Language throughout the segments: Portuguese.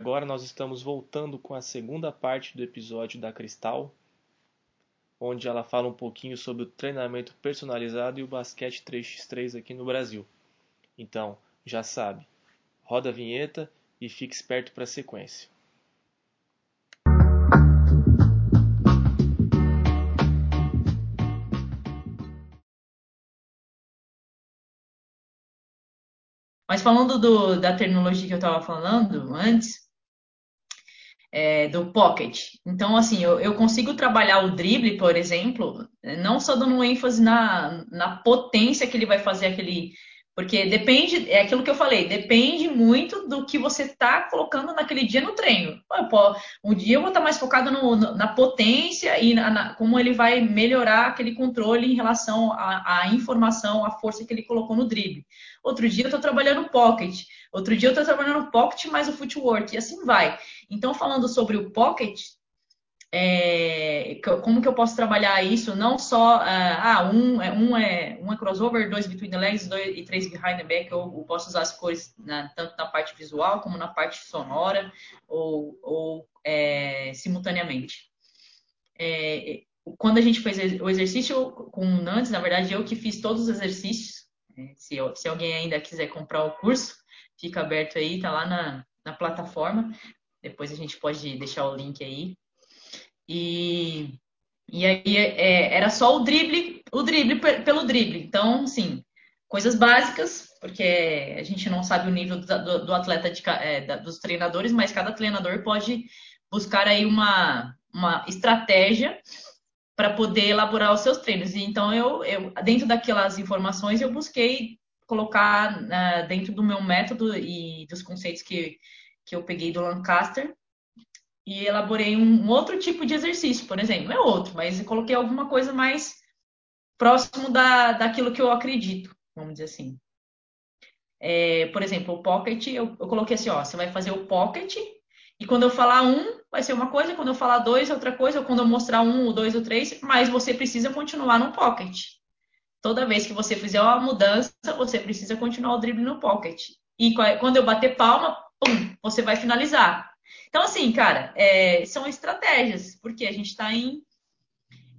Agora nós estamos voltando com a segunda parte do episódio da Cristal, onde ela fala um pouquinho sobre o treinamento personalizado e o basquete 3x3 aqui no Brasil. Então, já sabe, roda a vinheta e fique esperto para a sequência. Mas falando do, da tecnologia que eu estava falando antes, é, do pocket. Então, assim, eu, eu, consigo trabalhar o drible, por exemplo, não só dando ênfase na, na potência que ele vai fazer aquele. Porque depende, é aquilo que eu falei, depende muito do que você está colocando naquele dia no treino. Um dia eu vou estar tá mais focado no, na potência e na, na, como ele vai melhorar aquele controle em relação à, informação, à força que ele colocou no drible. Outro dia eu estou trabalhando pocket. Outro dia eu estou trabalhando pocket mais o footwork. E assim vai. Então, falando sobre o pocket, é, como que eu posso trabalhar isso? Não só, ah, ah, um, é, um, é, um é crossover, dois between the legs dois, e três behind the back. Eu, eu posso usar as cores na, tanto na parte visual como na parte sonora ou, ou é, simultaneamente. É, quando a gente fez o exercício com o Nantes, na verdade eu que fiz todos os exercícios. Né? Se, se alguém ainda quiser comprar o curso, fica aberto aí, tá lá na, na plataforma. Depois a gente pode deixar o link aí. E, e aí é, era só o drible, o drible pelo drible. Então, sim, coisas básicas, porque a gente não sabe o nível do, do atleta, de, é, dos treinadores, mas cada treinador pode buscar aí uma, uma estratégia para poder elaborar os seus treinos. E, então, eu, eu, dentro daquelas informações, eu busquei colocar uh, dentro do meu método e dos conceitos que, que eu peguei do Lancaster e elaborei um, um, outro tipo de exercício, por exemplo. É outro, mas coloquei alguma coisa mais próximo da, daquilo que eu acredito, vamos dizer assim. É, por exemplo, o pocket, eu, eu, coloquei assim, ó, você vai fazer o pocket, e quando eu falar um, vai ser uma coisa, quando eu falar dois, outra coisa, ou quando eu mostrar um, ou dois, ou três, mas você precisa continuar no pocket. Toda vez que você fizer uma mudança, você precisa continuar o drible no pocket. E quando eu bater palma, pum, você vai finalizar. Então, assim, cara, é, são estratégias, porque a gente está em,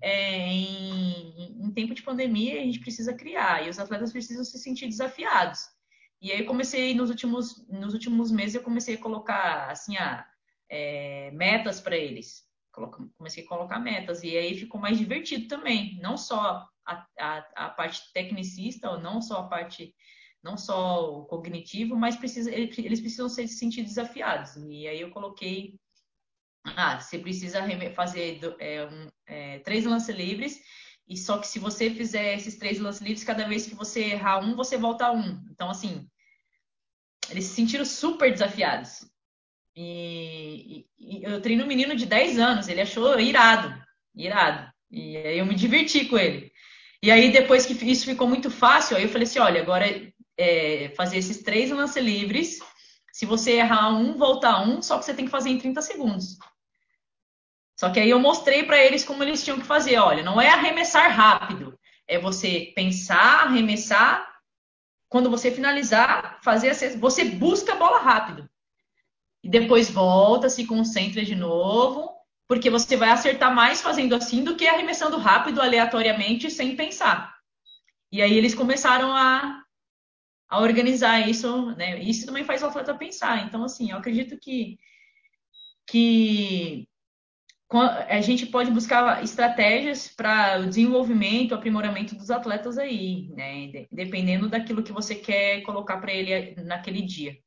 é, em, em, tempo de pandemia e a gente precisa criar, e os atletas precisam se sentir desafiados. E aí eu comecei, nos últimos, nos últimos meses, eu comecei a colocar, assim, a, é, metas para eles. Comecei a colocar metas, e aí ficou mais divertido também, não só a, a, a parte tecnicista, ou não só a parte não só o cognitivo, mas precisa, eles precisam se sentir desafiados. E aí eu coloquei, ah, você precisa fazer é, um, é, três lances livres, e só que se você fizer esses três lances livres, cada vez que você errar um, você volta a um. Então, assim, eles se sentiram super desafiados. E, e, e eu treino um menino de 10 anos, ele achou irado, irado. E aí eu me diverti com ele. E aí, depois que isso ficou muito fácil, aí eu falei assim: olha, agora é fazer esses três lance livres. Se você errar um, voltar um, só que você tem que fazer em 30 segundos. Só que aí eu mostrei para eles como eles tinham que fazer. Olha, não é arremessar rápido, é você pensar, arremessar. Quando você finalizar, fazer você busca a bola rápido. E depois volta, se concentra de novo porque você vai acertar mais fazendo assim do que arremessando rápido, aleatoriamente, sem pensar. E aí eles começaram a, a organizar isso, né? Isso também faz o atleta pensar. Então, assim, eu acredito que, que a gente pode buscar estratégias para o desenvolvimento, aprimoramento dos atletas aí, né? Dependendo daquilo que você quer colocar para ele naquele dia.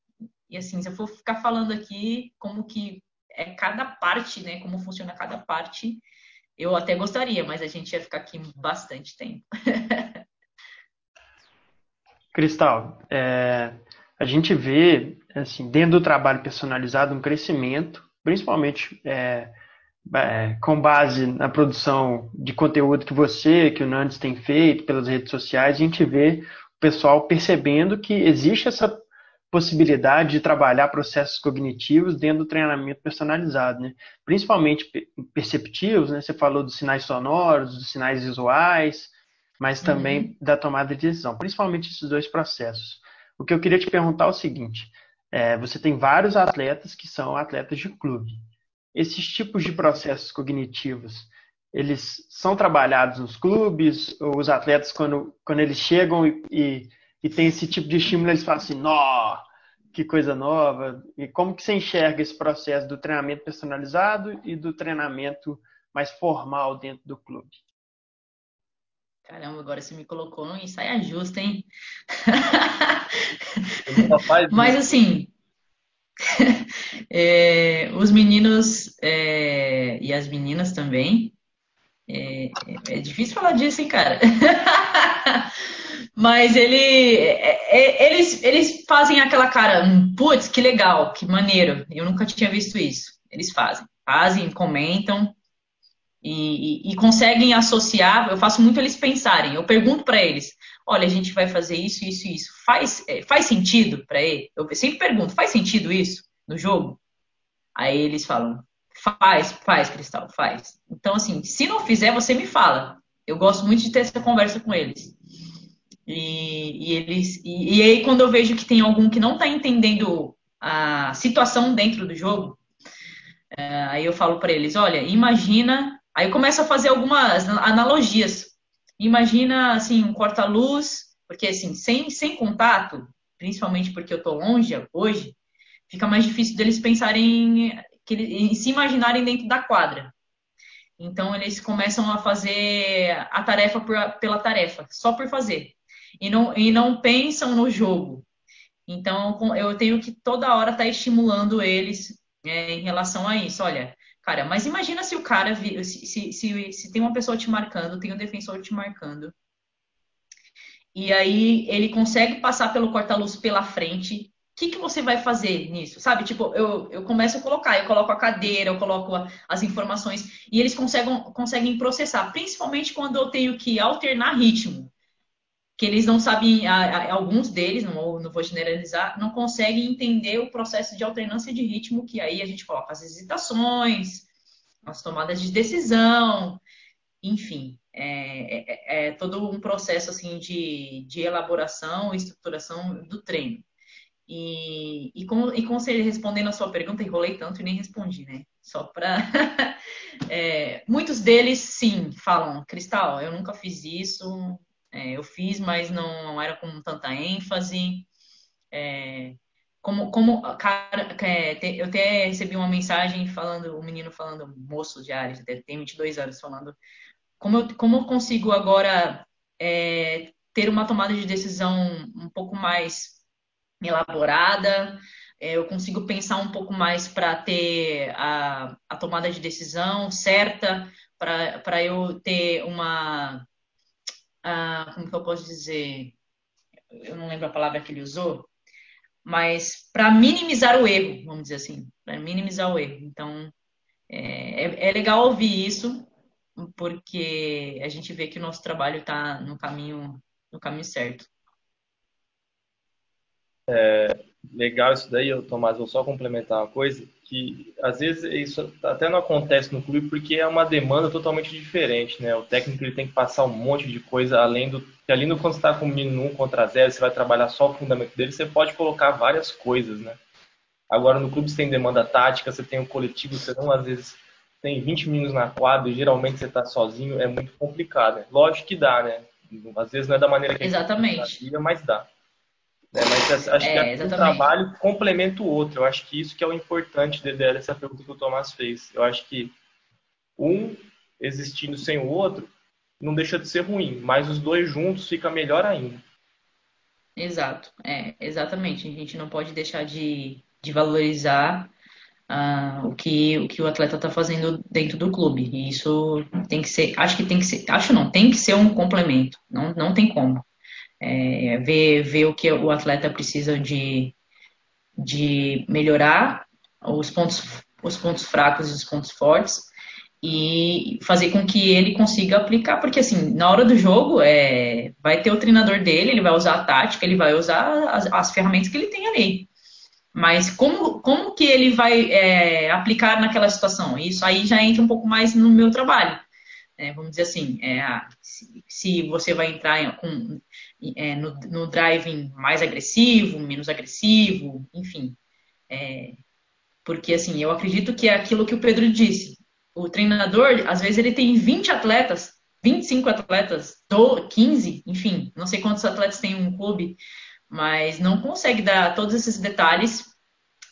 E assim, se eu for ficar falando aqui como que é cada parte, né? Como funciona cada parte. Eu até gostaria, mas a gente ia ficar aqui bastante tempo. Cristal, é, a gente vê, assim, dentro do trabalho personalizado, um crescimento, principalmente é, é, com base na produção de conteúdo que você, que o Nantes tem feito pelas redes sociais, a gente vê o pessoal percebendo que existe essa possibilidade de trabalhar processos cognitivos dentro do treinamento personalizado, né? principalmente perceptivos, né? você falou dos sinais sonoros, dos sinais visuais, mas também uhum. da tomada de decisão, principalmente esses dois processos. O que eu queria te perguntar é o seguinte, é, você tem vários atletas que são atletas de clube. Esses tipos de processos cognitivos, eles são trabalhados nos clubes, ou os atletas, quando, quando eles chegam e, e, e tem esse tipo de estímulo, eles falam assim, nó, que coisa nova. E como que você enxerga esse processo do treinamento personalizado e do treinamento mais formal dentro do clube? Caramba, agora você me colocou em saia justa, hein? Mas assim, é, os meninos é, e as meninas também. É, é, difícil falar disso, hein, cara? Mas ele, é, é, eles, eles fazem aquela cara, hum, putz, que legal, que maneiro. Eu nunca tinha visto isso. Eles fazem, fazem, comentam, e, e, conseguem associar. Eu faço muito eles pensarem. Eu pergunto para eles: olha, a gente vai fazer isso, isso, isso. Faz, é, faz sentido para ele? Eu sempre pergunto: faz sentido isso no jogo? Aí eles falam: faz, faz, Cristal, faz. Então, assim, se não fizer, você me fala. Eu gosto muito de ter essa conversa com eles. E, e eles e, e, aí quando eu vejo que tem algum que não está entendendo a situação dentro do jogo, é, aí eu falo para eles, olha, imagina Aí eu começo a fazer algumas analogias. Imagina, assim, um corta-luz, porque, assim, sem, sem contato, principalmente porque eu estou longe hoje, fica mais difícil deles pensarem, que eles, se imaginarem dentro da quadra. Então, eles começam a fazer a tarefa por, pela tarefa, só por fazer. E não, e não pensam no jogo. Então, eu tenho que toda hora estar tá estimulando eles é, em relação a isso. Olha, Cara, mas imagina se o cara, se, se, se, se tem uma pessoa te marcando, tem um defensor te marcando, e aí ele consegue passar pelo corta-luz pela frente, o que, que você vai fazer nisso? Sabe, tipo, eu, eu começo a colocar, eu coloco a cadeira, eu coloco a, as informações, e eles conseguem, conseguem processar, principalmente quando eu tenho que alternar ritmo que eles não sabem, alguns deles, não, não vou generalizar, não conseguem entender o processo de alternância de ritmo, que aí a gente coloca as hesitações, as tomadas de decisão, enfim, é, é, é todo um processo assim de, de elaboração e estruturação do treino. E, e, com, e com respondendo a sua pergunta, enrolei tanto e nem respondi, né? Só para. é, muitos deles, sim, falam, Cristal, eu nunca fiz isso, é, eu fiz, mas não era com tanta ênfase. É, como, como cara, é, eu até recebi uma mensagem falando, o um menino falando, moço de Ares, tem 22 anos, falando como eu, como eu consigo agora é, ter uma tomada de decisão um pouco mais elaborada, é, eu consigo pensar um pouco mais para ter a, a tomada de decisão certa, para eu ter uma ah, como que eu posso dizer? Eu não lembro a palavra que ele usou, mas para minimizar o erro, vamos dizer assim, para minimizar o erro. Então, é, é, é, legal ouvir isso, porque a gente vê que o nosso trabalho está no caminho, no caminho certo. É, legal isso daí, Tomás. Vou só complementar uma coisa que às vezes isso até não acontece no clube porque é uma demanda totalmente diferente, né? O técnico ele tem que passar um monte de coisa além do que ali no quando está com o menino 1 contra 0, você vai trabalhar só o fundamento dele, você pode colocar várias coisas, né? Agora no clube você tem demanda tática, você tem o um coletivo, você não às vezes tem 20 meninos na quadra e geralmente você está sozinho, é muito complicado. Né? Lógico que dá, né? Às vezes não é da maneira que Exatamente. a gente mas dá. Né? Mas acho é, que um trabalho complementa o outro. Eu acho que isso que é o importante dessa pergunta que o Tomás fez. Eu acho que um existindo sem o outro não deixa de ser ruim, mas os dois juntos fica melhor ainda. Exato, é, exatamente. A gente não pode deixar de, de valorizar uh, o, que, o que o atleta está fazendo dentro do clube. E isso tem que ser, acho que tem que ser, acho não, tem que ser um complemento. Não, não tem como é, ver, ver o que o atleta precisa de, de melhorar, os pontos, os pontos fracos e os pontos fortes, e fazer com que ele consiga aplicar, porque assim, na hora do jogo, é, vai ter o treinador dele, ele vai usar a tática, ele vai usar as, as ferramentas que ele tem ali. Mas como, como que ele vai é, aplicar naquela situação? Isso aí já entra um pouco mais no meu trabalho. É, vamos dizer assim, é, se, se, você vai entrar com, é, no, no driving mais agressivo, menos agressivo, enfim. É, porque, assim, eu acredito que é aquilo que o Pedro disse. O treinador, às vezes, ele tem 20 atletas, 25 atletas, 15, enfim, não sei quantos atletas tem um clube, mas não consegue dar todos esses detalhes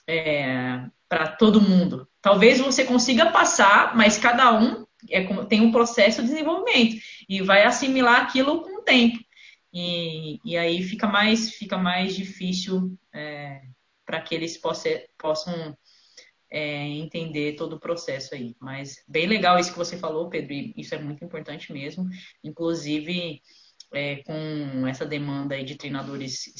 é, para todo mundo. Talvez você consiga passar, mas cada um é, tem um processo de desenvolvimento e vai assimilar aquilo com o tempo. E, e aí fica mais, fica mais difícil é, para que eles possa, possam é, entender todo o processo aí. Mas bem legal isso que você falou, Pedro, e isso é muito importante mesmo. Inclusive, é, com essa demanda aí de treinadores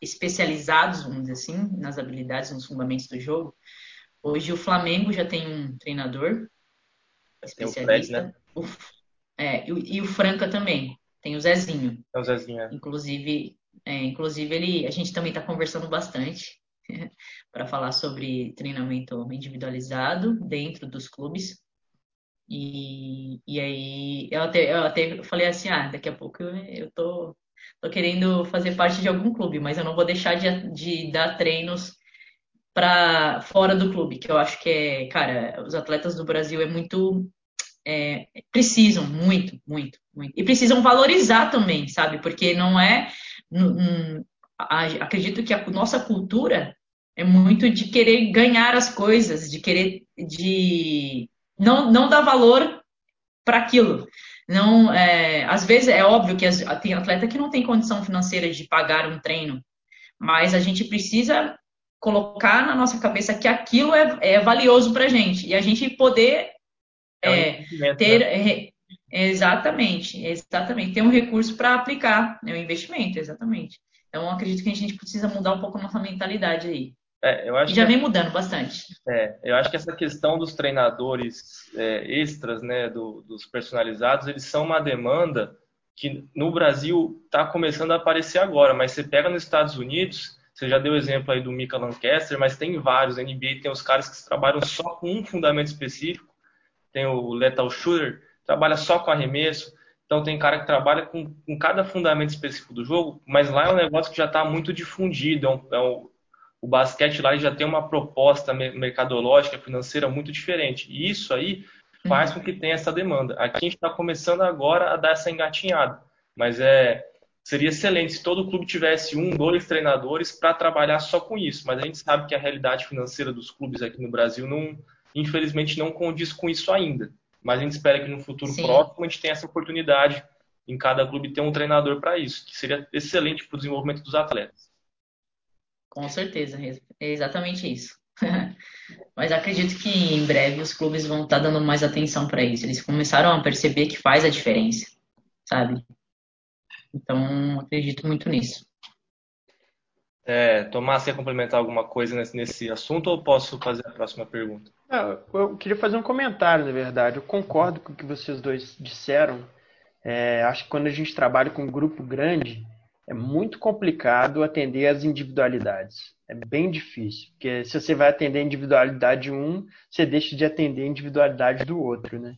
especializados, vamos dizer assim, nas habilidades, nos fundamentos do jogo. Hoje o Flamengo já tem um treinador especialista. Tem o Fred, né? O, é, e, e, o Franca também. Tem o Zezinho. É o Zezinho, é. Inclusive, é, inclusive ele, a gente também está conversando bastante para falar sobre treinamento individualizado dentro dos clubes. E, e aí eu até, eu até falei assim, ah, daqui a pouco eu, eu tô, tô querendo fazer parte de algum clube, mas eu não vou deixar de, de dar treinos para fora do clube, que eu acho que é, cara, os atletas do Brasil é muito é, precisam muito, muito, muito. E precisam valorizar também, sabe? Porque não é. acredito que a nossa cultura é muito de querer ganhar as coisas, de querer. de não, não dar valor para aquilo. Não, é, às vezes é óbvio que as, tem atleta que não tem condição financeira de pagar um treino, mas a gente precisa colocar na nossa cabeça que aquilo é, é valioso para gente e a gente poder é, é ter né? exatamente, exatamente ter um recurso para aplicar, é um investimento, exatamente. Então acredito que a gente precisa mudar um pouco a nossa mentalidade aí. É, eu acho e já vem mudando bastante. É, eu acho que essa questão dos treinadores é, extras, né, do, dos personalizados, eles são uma demanda que no Brasil está começando a aparecer agora, mas você pega nos Estados Unidos, você já deu exemplo aí do Mika Lancaster, mas tem vários, a NBA tem os caras que trabalham só com um fundamento específico, tem o Lethal Shooter, trabalha só com arremesso, então tem cara que trabalha com, com cada fundamento específico do jogo, mas lá é um negócio que já está muito difundido, é um, é um o basquete lá já tem uma proposta mercadológica, financeira muito diferente. E isso aí faz com que tenha essa demanda. Aqui a gente está começando agora a dar essa engatinhada. Mas é, seria excelente se todo clube tivesse um, dois treinadores para trabalhar só com isso. Mas a gente sabe que a realidade financeira dos clubes aqui no Brasil, não, infelizmente, não condiz com isso ainda. Mas a gente espera que no futuro Sim. próximo a gente tenha essa oportunidade em cada clube ter um treinador para isso, que seria excelente para o desenvolvimento dos atletas. Com certeza, é exatamente isso. Mas acredito que em breve os clubes vão estar dando mais atenção para isso. Eles começaram a perceber que faz a diferença, sabe? Então, acredito muito nisso. É, Tomás, quer complementar alguma coisa nesse, nesse assunto ou posso fazer a próxima pergunta? Eu queria fazer um comentário, na verdade. Eu concordo com o que vocês dois disseram. É, acho que quando a gente trabalha com um grupo grande, é muito complicado atender as individualidades. É bem difícil, porque se você vai atender a individualidade de um, você deixa de atender a individualidade do outro, né?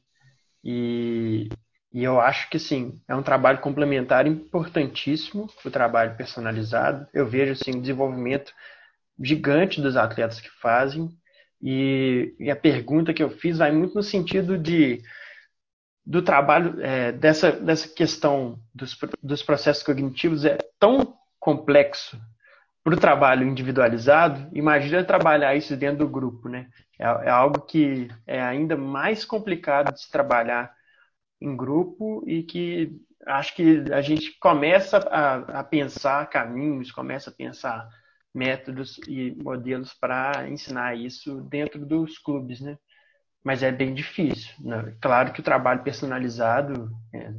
E, e eu acho que sim, é um trabalho complementar importantíssimo, o trabalho personalizado. Eu vejo assim, um desenvolvimento gigante dos atletas que fazem. E, e a pergunta que eu fiz vai muito no sentido de do trabalho, é, dessa, dessa questão dos, dos processos cognitivos é tão complexo para o trabalho individualizado, imagina trabalhar isso dentro do grupo, né? É, é, algo que é ainda mais complicado de se trabalhar em grupo e que acho que a gente começa a, a pensar caminhos, começa a pensar métodos e modelos para ensinar isso dentro dos clubes, né? mas é bem difícil. Né? Claro que o trabalho personalizado é,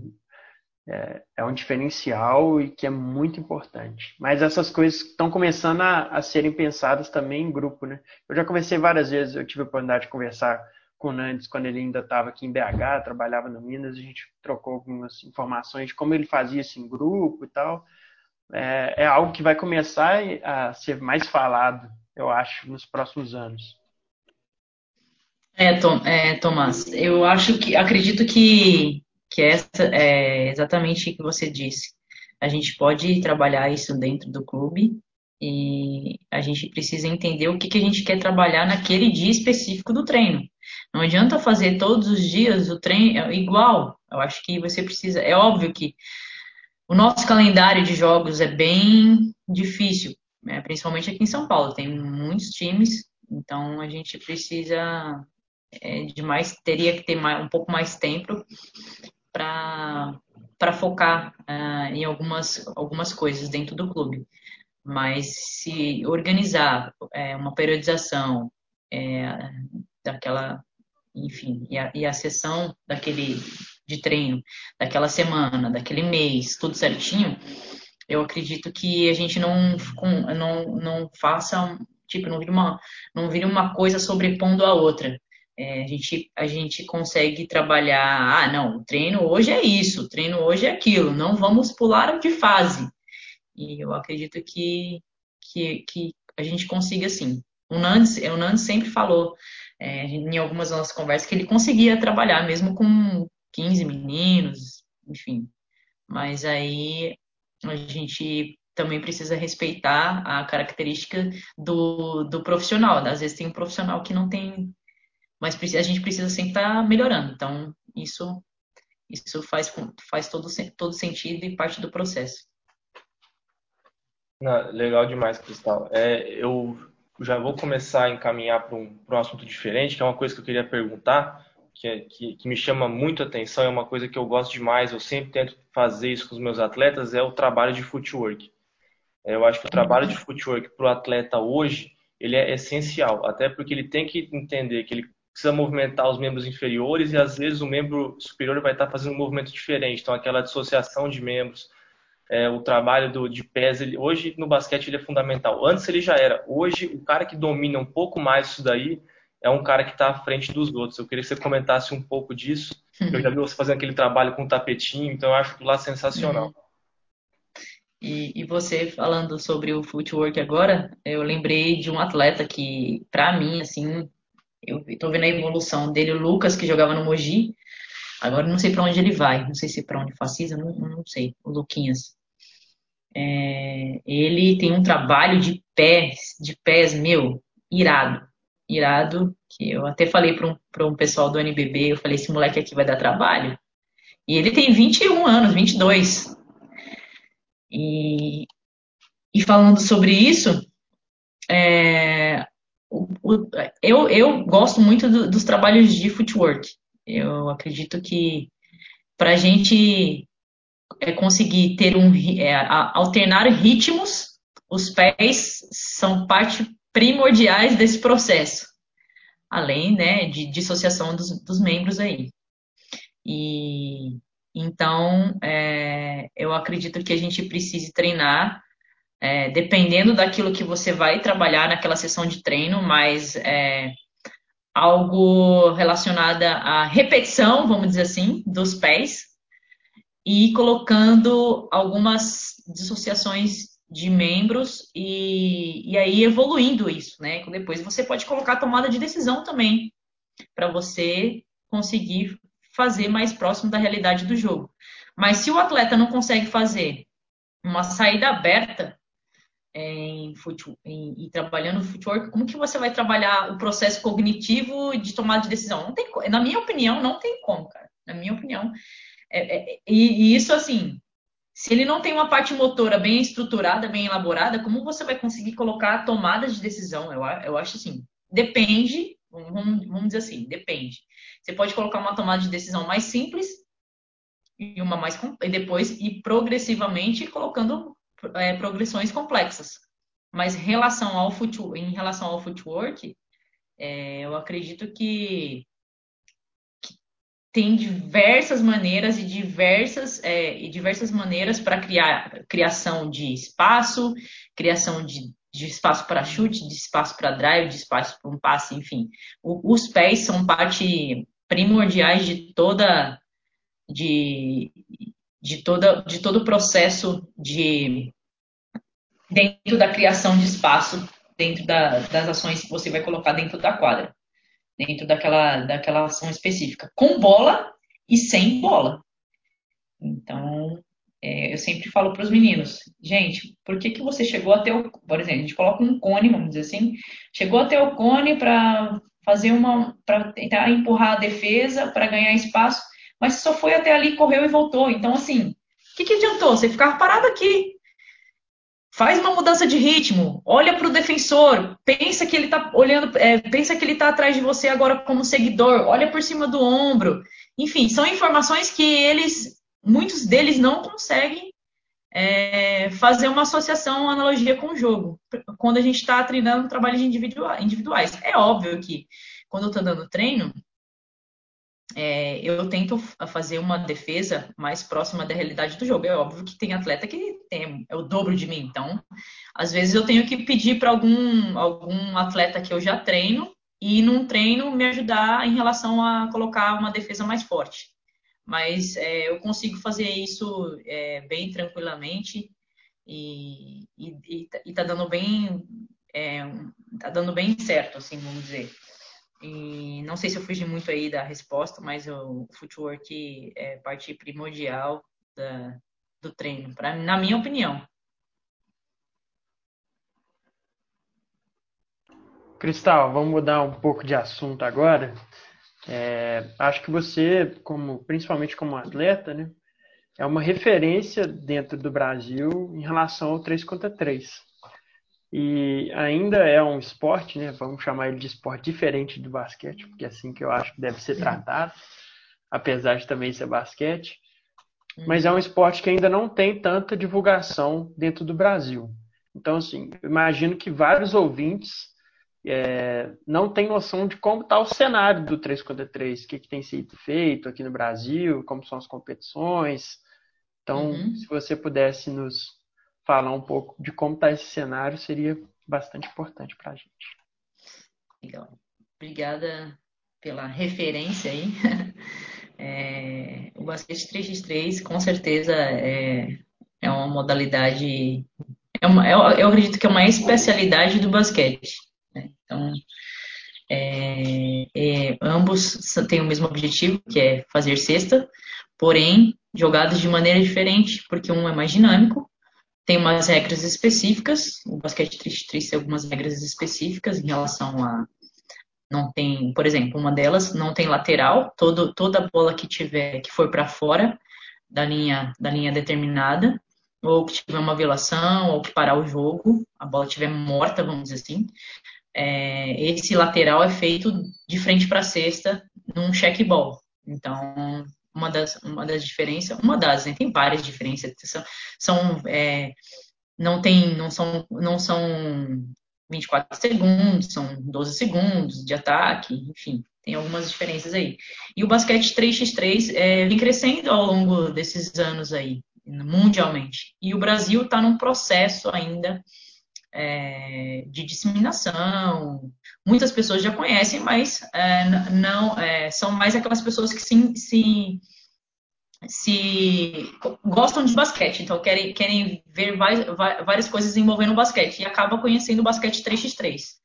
é, é, um diferencial e que é muito importante. Mas essas coisas estão começando a, a, serem pensadas também em grupo. Né? Eu já conversei várias vezes, eu tive a oportunidade de conversar com o Nandes quando ele ainda estava aqui em BH, trabalhava no Minas, a gente trocou algumas informações de como ele fazia isso em grupo e tal. É, é algo que vai começar a ser mais falado, eu acho, nos próximos anos. É, Tom, é, Tomás, eu acho que acredito que, que essa é exatamente o que você disse. A gente pode trabalhar isso dentro do clube E a gente precisa entender o que, que a gente quer trabalhar naquele dia específico do treino. Não adianta fazer todos os dias o treino igual. Eu acho que você precisa. É óbvio que o nosso calendário de jogos é bem difícil, né? principalmente aqui em São Paulo. Tem muitos times, então a gente precisa é, de mais, teria que ter mais, um pouco mais tempo para focar uh, em algumas, algumas coisas dentro do clube. Mas se organizar é, uma periodização é, daquela, enfim, e a, e a sessão daquele de treino, daquela semana, daquele mês, tudo certinho, eu acredito que a gente não, não, não faça, tipo, não vire uma, não vire uma coisa sobrepondo a outra. É, a, gente, a gente consegue trabalhar, ah, não, o treino hoje é isso, o treino hoje é aquilo, não vamos pular de fase. E eu acredito que, que, que a gente consiga sim. O Nandes, o Nandes sempre falou é, em algumas nossas conversas que ele conseguia trabalhar mesmo com 15 meninos, enfim. Mas aí a gente também precisa respeitar a característica do, do profissional. Às vezes tem um profissional que não tem, mas a gente precisa sempre estar tá melhorando. Então, isso, isso faz, faz todo, todo sentido e parte do processo. Não, legal demais, Cristal. É, eu já vou começar a encaminhar para um, um assunto diferente, que é uma coisa que eu queria perguntar, que, é, que, que me chama muito atenção, é uma coisa que eu gosto demais, eu sempre tento fazer isso com os meus atletas, é o trabalho de footwork. É, eu acho que o trabalho de footwork para o atleta hoje, ele é essencial, até porque ele tem que entender que ele precisa movimentar os membros inferiores e às vezes o membro superior vai estar fazendo um movimento diferente, então aquela dissociação de membros, é, o trabalho do, de pés, ele, hoje no basquete ele é fundamental. Antes ele já era. Hoje, o cara que domina um pouco mais isso daí é um cara que está à frente dos outros. Eu queria que você comentasse um pouco disso. Eu já vi você fazendo aquele trabalho com o tapetinho, então eu acho aquilo lá sensacional. Uhum. E, e, você falando sobre o footwork agora, eu lembrei de um atleta que, para mim, assim, eu estou vendo a evolução dele, o Lucas, que jogava no Mogi. Agora não sei para onde ele vai, não sei se para onde Facisa, não, não sei, o Luquinhas. É, ele tem um trabalho de pés, de pés, meu, irado. Irado, que eu até falei para um, um pessoal do NBB, eu falei, esse moleque aqui vai dar trabalho. E ele tem 21 anos, 22. E, e falando sobre isso, é, o, o, eu, eu gosto muito do, dos trabalhos de footwork. Eu acredito que para a gente é conseguir ter um é, alternar ritmos, os pés são parte primordiais desse processo, além né, de dissociação dos, dos membros aí. E então é, eu acredito que a gente precise treinar é, dependendo daquilo que você vai trabalhar naquela sessão de treino, mas é, algo relacionado à repetição, vamos dizer assim, dos pés, e colocando algumas dissociações de membros e, e aí evoluindo isso, né? Depois você pode colocar tomada de decisão também para você conseguir fazer mais próximo da realidade do jogo. Mas se o atleta não consegue fazer uma saída aberta em, em, em trabalhando footwork, como que você vai trabalhar o processo cognitivo de tomada de decisão? Não tem, na minha opinião, não tem como, cara. Na minha opinião, é, é, e, e, isso, assim, se ele não tem uma parte motora bem estruturada, bem elaborada, como você vai conseguir colocar tomadas de decisão? Eu, eu acho assim, depende, vamos, vamos dizer assim, depende. Você pode colocar uma tomada de decisão mais simples e uma mais e depois ir progressivamente colocando é, progressões complexas. Mas relação ao em relação ao footwork, é, eu acredito que tem diversas maneiras e diversas, é, e diversas maneiras para criar criação de espaço, criação de, de espaço para chute, de espaço para drive, de espaço para um passe, enfim. O, os pés são parte primordiais de toda de, de toda de todo o processo de dentro da criação de espaço dentro da, das ações que você vai colocar dentro da quadra dentro daquela, daquela ação específica, com bola e sem bola. Então, é, eu sempre falo para os meninos, gente, por que, que você chegou até o. Por exemplo, a gente coloca um cone, vamos dizer assim, chegou até o cone para fazer uma. para tentar empurrar a defesa, para ganhar espaço, mas só foi até ali, correu e voltou. Então, assim, o que, que adiantou? Você ficar parado aqui. Faz uma mudança de ritmo, olha para o defensor, pensa que ele está olhando, é, pensa que ele está atrás de você agora como seguidor, olha por cima do ombro. Enfim, são informações que eles muitos deles não conseguem é, fazer uma associação, uma analogia com o jogo, quando a gente está treinando trabalhos individuais. É óbvio que quando eu estou dando treino, é, eu tento fazer uma defesa mais próxima da realidade do jogo. É óbvio que tem atleta que tem, é o dobro de mim, então às vezes eu tenho que pedir para algum, algum atleta que eu já treino e num treino me ajudar em relação a colocar uma defesa mais forte mas é, eu consigo fazer isso é, bem tranquilamente e, e, e, tá dando bem é, tá dando bem certo, assim, vamos dizer. E não sei se eu fugi muito aí da resposta, mas o footwork é parte primordial da, do treino, pra, na minha opinião. Cristal, vamos mudar um pouco de assunto agora. É, acho que você, como principalmente como atleta, né, é uma referência dentro do Brasil em relação ao 3 contra 3. E ainda é um esporte, né, vamos chamar ele de esporte diferente do basquete, porque é assim que eu acho que deve ser tratado, apesar de também ser basquete. Mas é um esporte que ainda não tem tanta divulgação dentro do Brasil. Então, assim, imagino que vários ouvintes é, não tem noção de como está o cenário do 3 contra 3, o que, que, tem sido feito aqui no Brasil, como são as competições. Então, uhum. se você pudesse nos falar um pouco de como está esse cenário, seria bastante importante para a gente. Legal. Obrigada pela referência aí. É, o basquete 3x3, com certeza, é, é uma modalidade. É uma, eu, eu acredito que é uma especialidade do basquete. Então, é, é, ambos têm o mesmo objetivo, que é fazer cesta, porém jogados de maneira diferente, porque um é mais dinâmico, tem umas regras específicas, o basquete 3x3 tem algumas regras específicas em relação a não tem, por exemplo, uma delas não tem lateral, todo, toda bola que tiver que for para fora da linha da linha determinada, ou que tiver uma violação, ou que parar o jogo, a bola estiver morta, vamos dizer assim, é, esse lateral é feito de frente para a cesta num check ball. Então, uma das, uma das diferenças, uma das, né, tem várias diferenças, são, são é, não tem, não são, não são 24 segundos, são 12 segundos de ataque, enfim, tem algumas diferenças aí. E o basquete 3x3 é, vem crescendo ao longo desses anos aí, mundialmente. E o Brasil está num processo ainda é, de disseminação. Muitas pessoas já conhecem, mas é, não é, são mais aquelas pessoas que se, se, se, gostam de basquete, então querem, querem ver várias, várias coisas envolvendo o basquete e acaba conhecendo o basquete 3x3.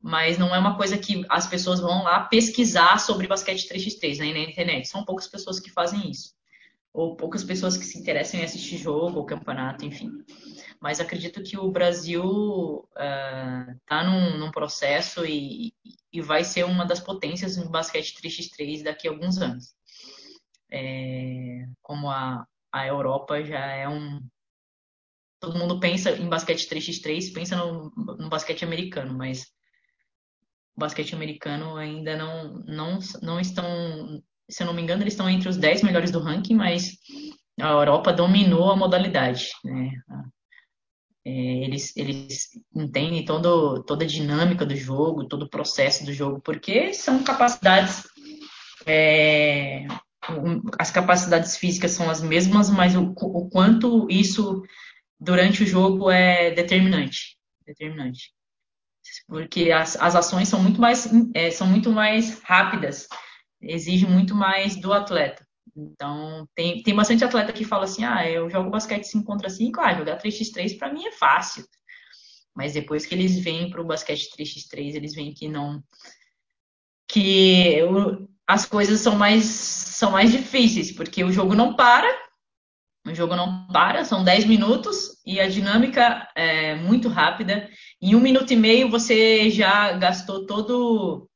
Mas não é uma coisa que as pessoas vão lá pesquisar sobre basquete 3x3 né, na internet. São poucas pessoas que fazem isso. Ou poucas pessoas que se interessam em assistir jogo ou campeonato, enfim mas acredito que o Brasil está uh, num, num, processo e, e, vai ser uma das potências no basquete 3x3 daqui a alguns anos. É, como a, a Europa já é um. Todo mundo pensa em basquete 3x3, pensa no, no basquete americano, mas o basquete americano ainda não, não, não estão. Se eu não me engano, eles estão entre os 10 melhores do ranking, mas a Europa dominou a modalidade. Né? É, eles, eles entendem todo, toda a dinâmica do jogo, todo o processo do jogo, porque são capacidades. É, as capacidades físicas são as mesmas, mas o, o quanto isso durante o jogo é determinante. Determinante. Porque as, as ações são muito mais, é, são muito mais rápidas, exige muito mais do atleta. Então, tem, tem bastante atleta que fala assim: ah, eu jogo basquete 5 contra 5, ah, jogar 3x3 para mim é fácil. Mas depois que eles vêm para o basquete 3x3, eles veem que não. que eu, as coisas são mais, são mais difíceis, porque o jogo não para, O jogo não para, são 10 minutos e a dinâmica é muito rápida. Em um minuto e meio você já gastou todo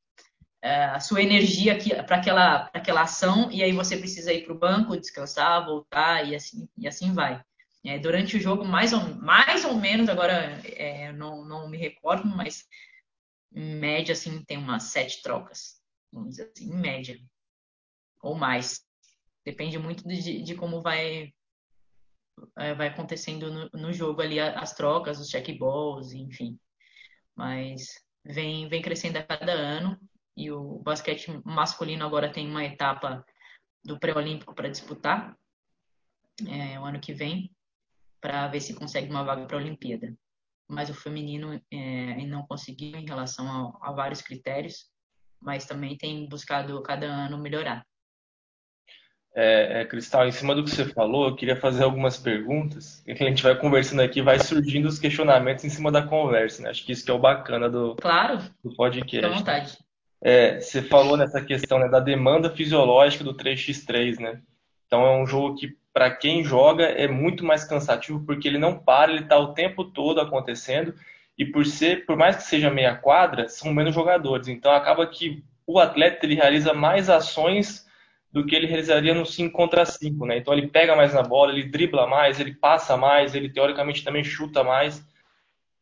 a sua energia para aquela, aquela ação e aí você precisa ir para o banco, descansar, voltar e assim, e assim vai. É, durante o jogo, mais ou, mais ou menos, agora é, não, não me recordo, mas em média, assim, tem umas sete trocas, vamos dizer assim, em média, ou mais. Depende muito de, de como vai é, vai acontecendo no, no, jogo ali as trocas, os check balls, enfim. Mas vem, vem crescendo a cada ano e o basquete masculino agora tem uma etapa do pré-olímpico para disputar é, o ano que vem para ver se consegue uma vaga para a Olimpíada. Mas o feminino é, não conseguiu em relação a, a vários critérios, mas também tem buscado cada ano melhorar. É, é, Cristal, em cima do que você falou, eu queria fazer algumas perguntas. A gente vai conversando aqui, vai surgindo os questionamentos em cima da conversa, né? Acho que isso que é o bacana do, claro, do podcast. À vontade. É, você falou nessa questão né, da demanda fisiológica do 3x3, né? Então é um jogo que, para quem joga, é muito mais cansativo porque ele não para, ele está o tempo todo acontecendo. E por ser, por mais que seja meia quadra, são menos jogadores. Então acaba que o atleta ele realiza mais ações do que ele realizaria no 5 contra 5, né? Então ele pega mais na bola, ele dribla mais, ele passa mais, ele teoricamente também chuta mais.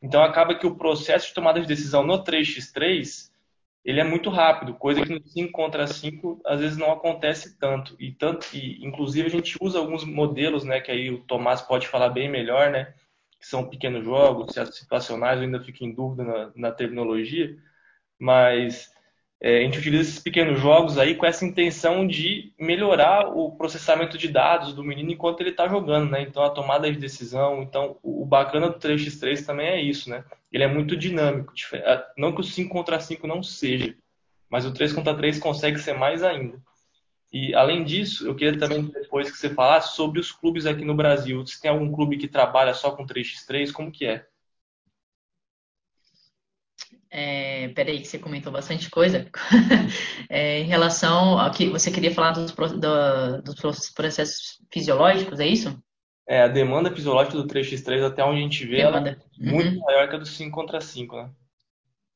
Então acaba que o processo de tomada de decisão no 3x3 ele é muito rápido, coisa que no 5 contra 5 às vezes não acontece tanto. E tanto e inclusive a gente usa alguns modelos, né, que aí o Tomás pode falar bem melhor, né, que são pequenos jogos, situacionais, eu ainda fico em dúvida na, na terminologia, mas a gente utiliza esses pequenos jogos aí com essa intenção de melhorar o processamento de dados do menino enquanto ele está jogando, né? Então a tomada de decisão, então o bacana do 3x3 também é isso, né? Ele é muito dinâmico, não que o 5 contra 5 não seja, mas o 3 contra 3 consegue ser mais ainda. E além disso, eu queria também depois que você falasse sobre os clubes aqui no Brasil. Se tem algum clube que trabalha só com 3x3, como que é? É, peraí, que você comentou bastante coisa. é, em relação ao que você queria falar dos, do, dos processos fisiológicos, é isso? É, a demanda fisiológica do 3x3, até onde a gente vê, é muito uhum. maior que a do 5 contra 5, né?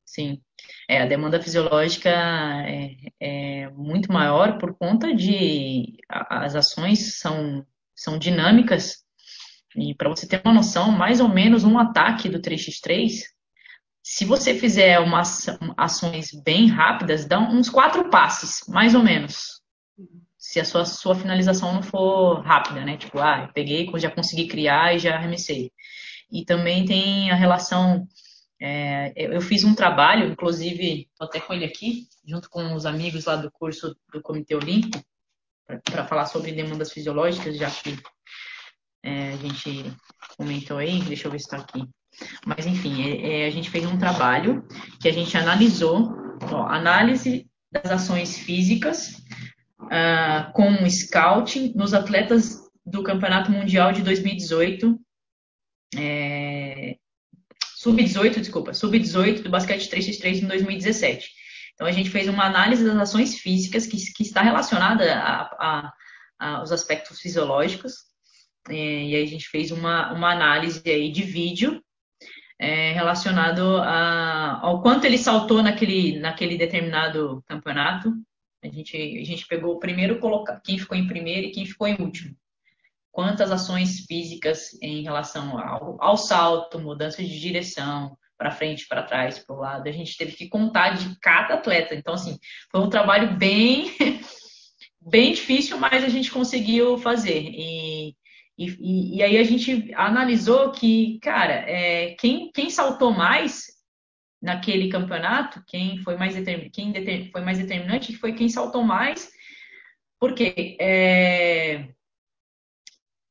Sim. É, a demanda fisiológica é, é muito maior por conta de as ações são, são dinâmicas. E para você ter uma noção, mais ou menos um ataque do 3x3 se você fizer umas ações bem rápidas, dá uns quatro passes, mais ou menos. Se a sua, sua finalização não for rápida, né? Tipo, ah, peguei, já consegui criar e já arremessei. E também tem a relação. É, eu fiz um trabalho, inclusive, estou até com ele aqui, junto com os amigos lá do curso do Comitê Olímpico, para falar sobre demandas fisiológicas, já que é, a gente comentou aí. Deixa eu ver se está aqui. Mas, enfim, é, é, a gente fez um trabalho que a gente analisou, ó, análise das ações físicas uh, com scouting nos atletas do Campeonato Mundial de 2018, é, sub-18, desculpa, sub-18 do basquete 3x3 em 2017. Então, a gente fez uma análise das ações físicas que, que está relacionada a, a, aos aspectos fisiológicos, é, e aí a gente fez uma, uma análise aí de vídeo é, relacionado a, ao quanto ele saltou naquele, naquele determinado campeonato. A gente, a gente pegou o primeiro colocar quem ficou em primeiro e quem ficou em último. Quantas ações físicas em relação ao, ao salto, mudança de direção, para frente, para trás, para o lado. A gente teve que contar de cada atleta. Então, assim, foi um trabalho bem, bem difícil, mas a gente conseguiu fazer. E e, e, e, aí a gente analisou que, cara, é, quem, quem saltou mais naquele campeonato, quem foi mais, determin, quem deter, foi mais determinante, foi quem saltou mais, porque é,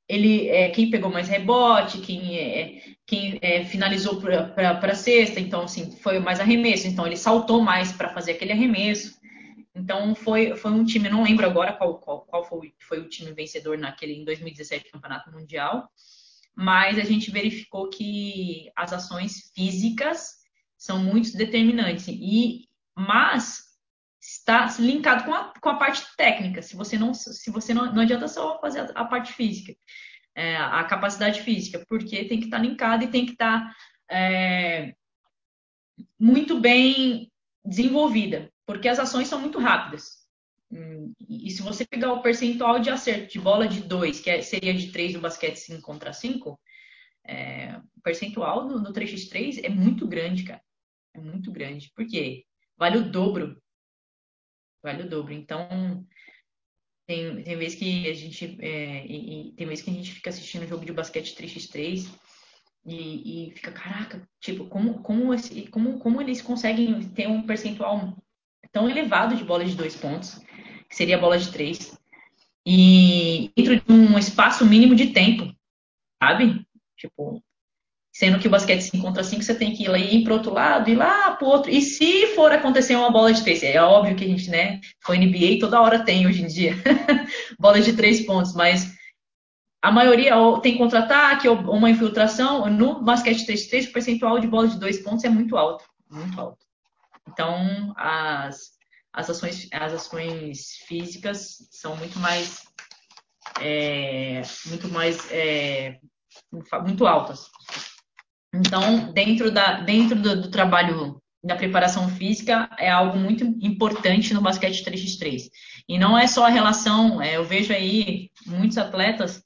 ele é quem pegou mais rebote, quem, é, quem é, finalizou para a cesta, então assim, foi mais arremesso, então ele saltou mais para fazer aquele arremesso. Então foi, foi um time, não lembro agora qual, qual, qual foi, foi o time vencedor naquele em 2017 Campeonato Mundial, mas a gente verificou que as ações físicas são muito determinantes e mas está linkado com a, com a parte técnica. Se você não se você não, não adianta só fazer a, a parte física, é, a capacidade física, porque tem que estar linkado e tem que estar é, muito bem desenvolvida, porque as ações são muito rápidas. Hum, e se você pegar o percentual de acerto de bola de 2, que é, seria de 3 no basquete 5 contra 5, é, o percentual no, no 3x3 é muito grande, cara. É muito grande. Por quê? Vale o dobro. Vale o dobro. Então, tem, tem vezes que a gente é, e, e, tem vezes que a gente fica assistindo jogo de basquete 3x3 e, e fica, caraca, tipo, como, como, esse, como, como eles conseguem ter um percentual tão elevado de bola de dois pontos, que seria a bola de três, e dentro de um espaço mínimo de tempo, sabe? Tipo, sendo que o basquete 5 contra 5 você tem que ir lá ir outro lado e lá para outro. E se for acontecer uma bola de três, é óbvio que a gente, né, foi NBA toda hora tem hoje em dia bola de três pontos, mas a maioria tem contra-ataque ou uma infiltração. No basquete 3-3, o percentual de bola de dois pontos é muito alto. Muito alto. Então, as, as, ações, as ações físicas são muito mais. É, muito mais. É, muito altas. Então, dentro, da, dentro do, do trabalho da preparação física é algo muito importante no basquete 3x3. E não é só a relação, é, eu vejo aí muitos atletas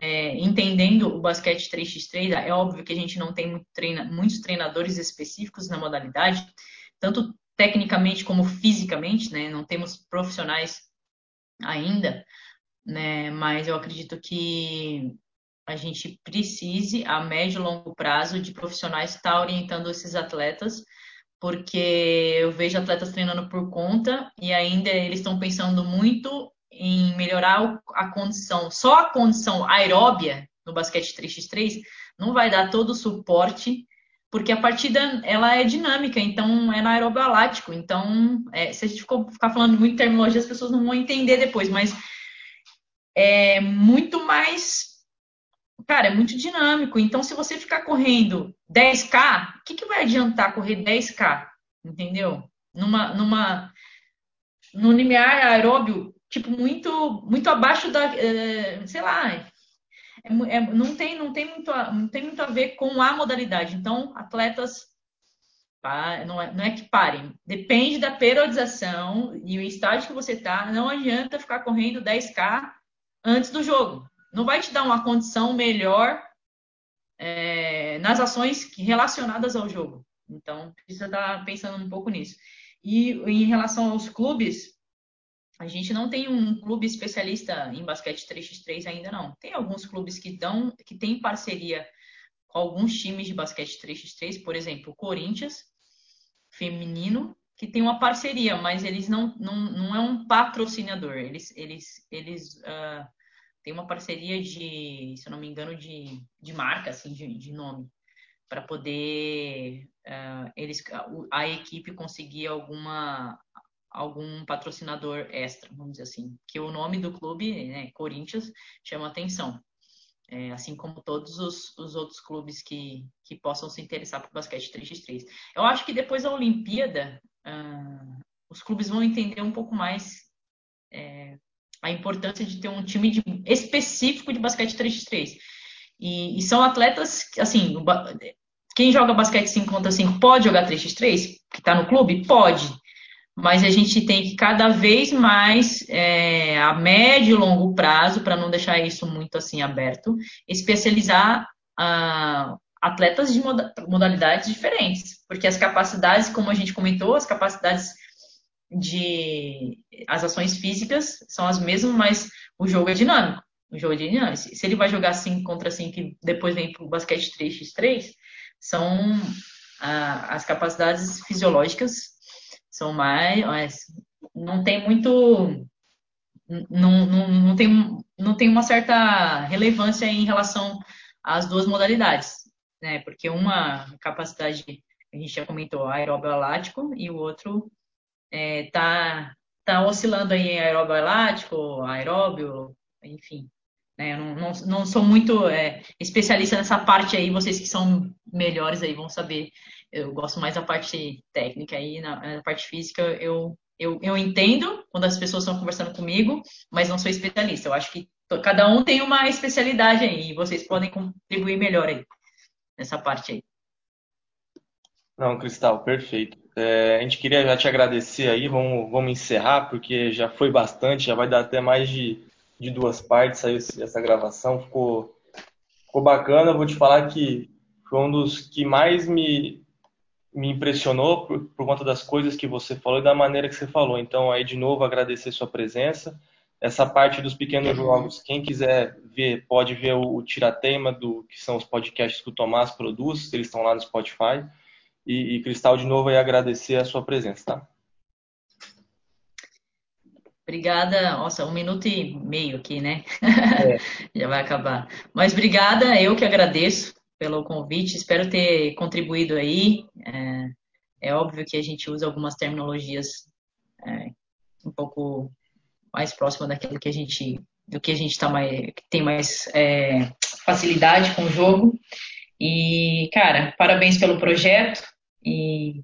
é, entendendo o basquete 3x3, é óbvio que a gente não tem muito treina, muitos treinadores específicos na modalidade, tanto tecnicamente como fisicamente, né? Não temos profissionais ainda, né? Mas eu acredito que a gente precise, a médio e longo prazo, de profissionais estar tá orientando esses atletas, porque eu vejo atletas treinando por conta e ainda eles estão pensando muito em melhorar a condição, só a condição aeróbia no basquete 3x3 não vai dar todo o suporte, porque a partida ela é dinâmica, então é na alático. Então, é, se a gente ficar falando muito terminologia, as pessoas não vão entender depois, mas é muito mais. Cara, é muito dinâmico. Então, se você ficar correndo 10K, o que, que vai adiantar correr 10K? Entendeu? Numa, numa, no limiar aeróbio tipo, muito, muito abaixo da, é, sei lá, é, é, não, tem, não, tem muito a, não tem muito a ver com a modalidade. Então, atletas, pá, não, é, não é que parem, depende da periodização e o estágio que você está. Não adianta ficar correndo 10K antes do jogo. Não vai te dar uma condição melhor é, nas ações relacionadas ao jogo. Então, precisa estar pensando um pouco nisso. E em relação aos clubes, a gente não tem um clube especialista em basquete 3x3 ainda não. Tem alguns clubes que dão, que têm parceria com alguns times de basquete 3x3, por exemplo, o Corinthians feminino, que tem uma parceria, mas eles não, não, não é um patrocinador. Eles, eles, eles uh, têm uma parceria de, se eu não me engano, de, de marca, assim, de, de nome, para poder uh, eles, a equipe conseguir alguma algum patrocinador extra, vamos dizer assim, que o nome do clube, né, Corinthians, chama atenção. É, assim como todos os, os, outros clubes que, que possam se interessar por basquete 3x3. Eu acho que depois da Olimpíada, uh, os clubes vão entender um pouco mais é, a importância de ter um time de, específico de basquete 3x3. E, e, são atletas, assim, quem joga basquete 5 contra 5 pode jogar 3x3, que está no clube? Pode mas a gente tem que cada vez mais, é, a médio e longo prazo, para não deixar isso muito assim aberto, especializar ah, atletas de modalidades diferentes, porque as capacidades, como a gente comentou, as capacidades de as ações físicas são as mesmas, mas o jogo é dinâmico. O jogo é dinâmico. Se ele vai jogar 5 contra 5 e depois vem para o basquete 3x3, são ah, as capacidades fisiológicas são mais. Não tem muito. Não, não, não, tem, não tem uma certa relevância em relação às duas modalidades, né? Porque uma capacidade, a gente já comentou, aeróbio elástico, e o outro é, tá, tá oscilando aí em aeróbio elástico, aeróbio, enfim. Né? Eu não, não, não sou muito é, especialista nessa parte aí, vocês que são melhores aí vão saber eu gosto mais da parte técnica aí, na, na parte física eu, eu, eu entendo quando as pessoas estão conversando comigo, mas não sou especialista. Eu acho que cada um tem uma especialidade aí, e vocês podem contribuir melhor aí, nessa parte aí. Não, Cristal, perfeito. É, a gente queria já te agradecer aí, vamos, vamos encerrar, porque já foi bastante, já vai dar até mais de, de duas partes aí essa gravação, ficou, ficou bacana. Vou te falar que foi um dos que mais me, me impressionou por, por conta das coisas que você falou e da maneira que você falou. Então, aí de novo, agradecer sua presença. Essa parte dos pequenos jogos, quem quiser ver, pode ver o, o Tiratema, do, que são os podcasts que o Tomás produz, eles estão lá no Spotify. E, e Cristal, de novo, aí agradecer a sua presença, tá? Obrigada. Nossa, um minuto e meio aqui, né? É. Já vai acabar. Mas obrigada, eu que agradeço pelo convite. Espero ter contribuído aí. É, é óbvio que a gente usa algumas terminologias é, um pouco mais próxima daquilo que a gente do que a gente tá mais tem mais é, facilidade com o jogo e cara parabéns pelo projeto e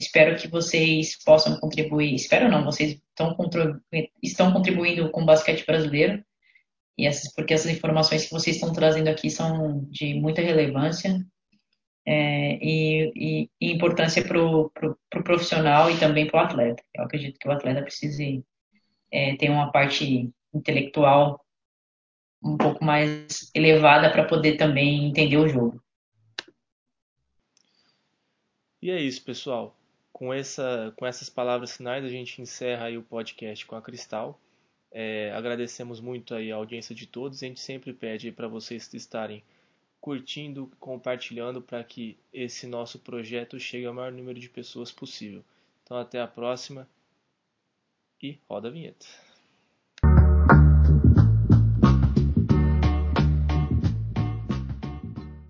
espero que vocês possam contribuir espero não vocês estão, estão contribuindo com o basquete brasileiro e essas, porque essas informações que vocês estão trazendo aqui são de muita relevância é, e, e, e, importância para o pro, pro profissional e também para o atleta. Eu acredito que o atleta precise é, ter uma parte intelectual um pouco mais elevada para poder também entender o jogo. E é isso, pessoal. Com, essa, com essas palavras finais, a gente encerra o podcast com a Cristal. É, agradecemos muito aí a audiência de todos. A gente sempre pede para vocês estarem curtindo, compartilhando para que esse nosso projeto chegue ao maior número de pessoas possível. Então até a próxima e roda a vinheta.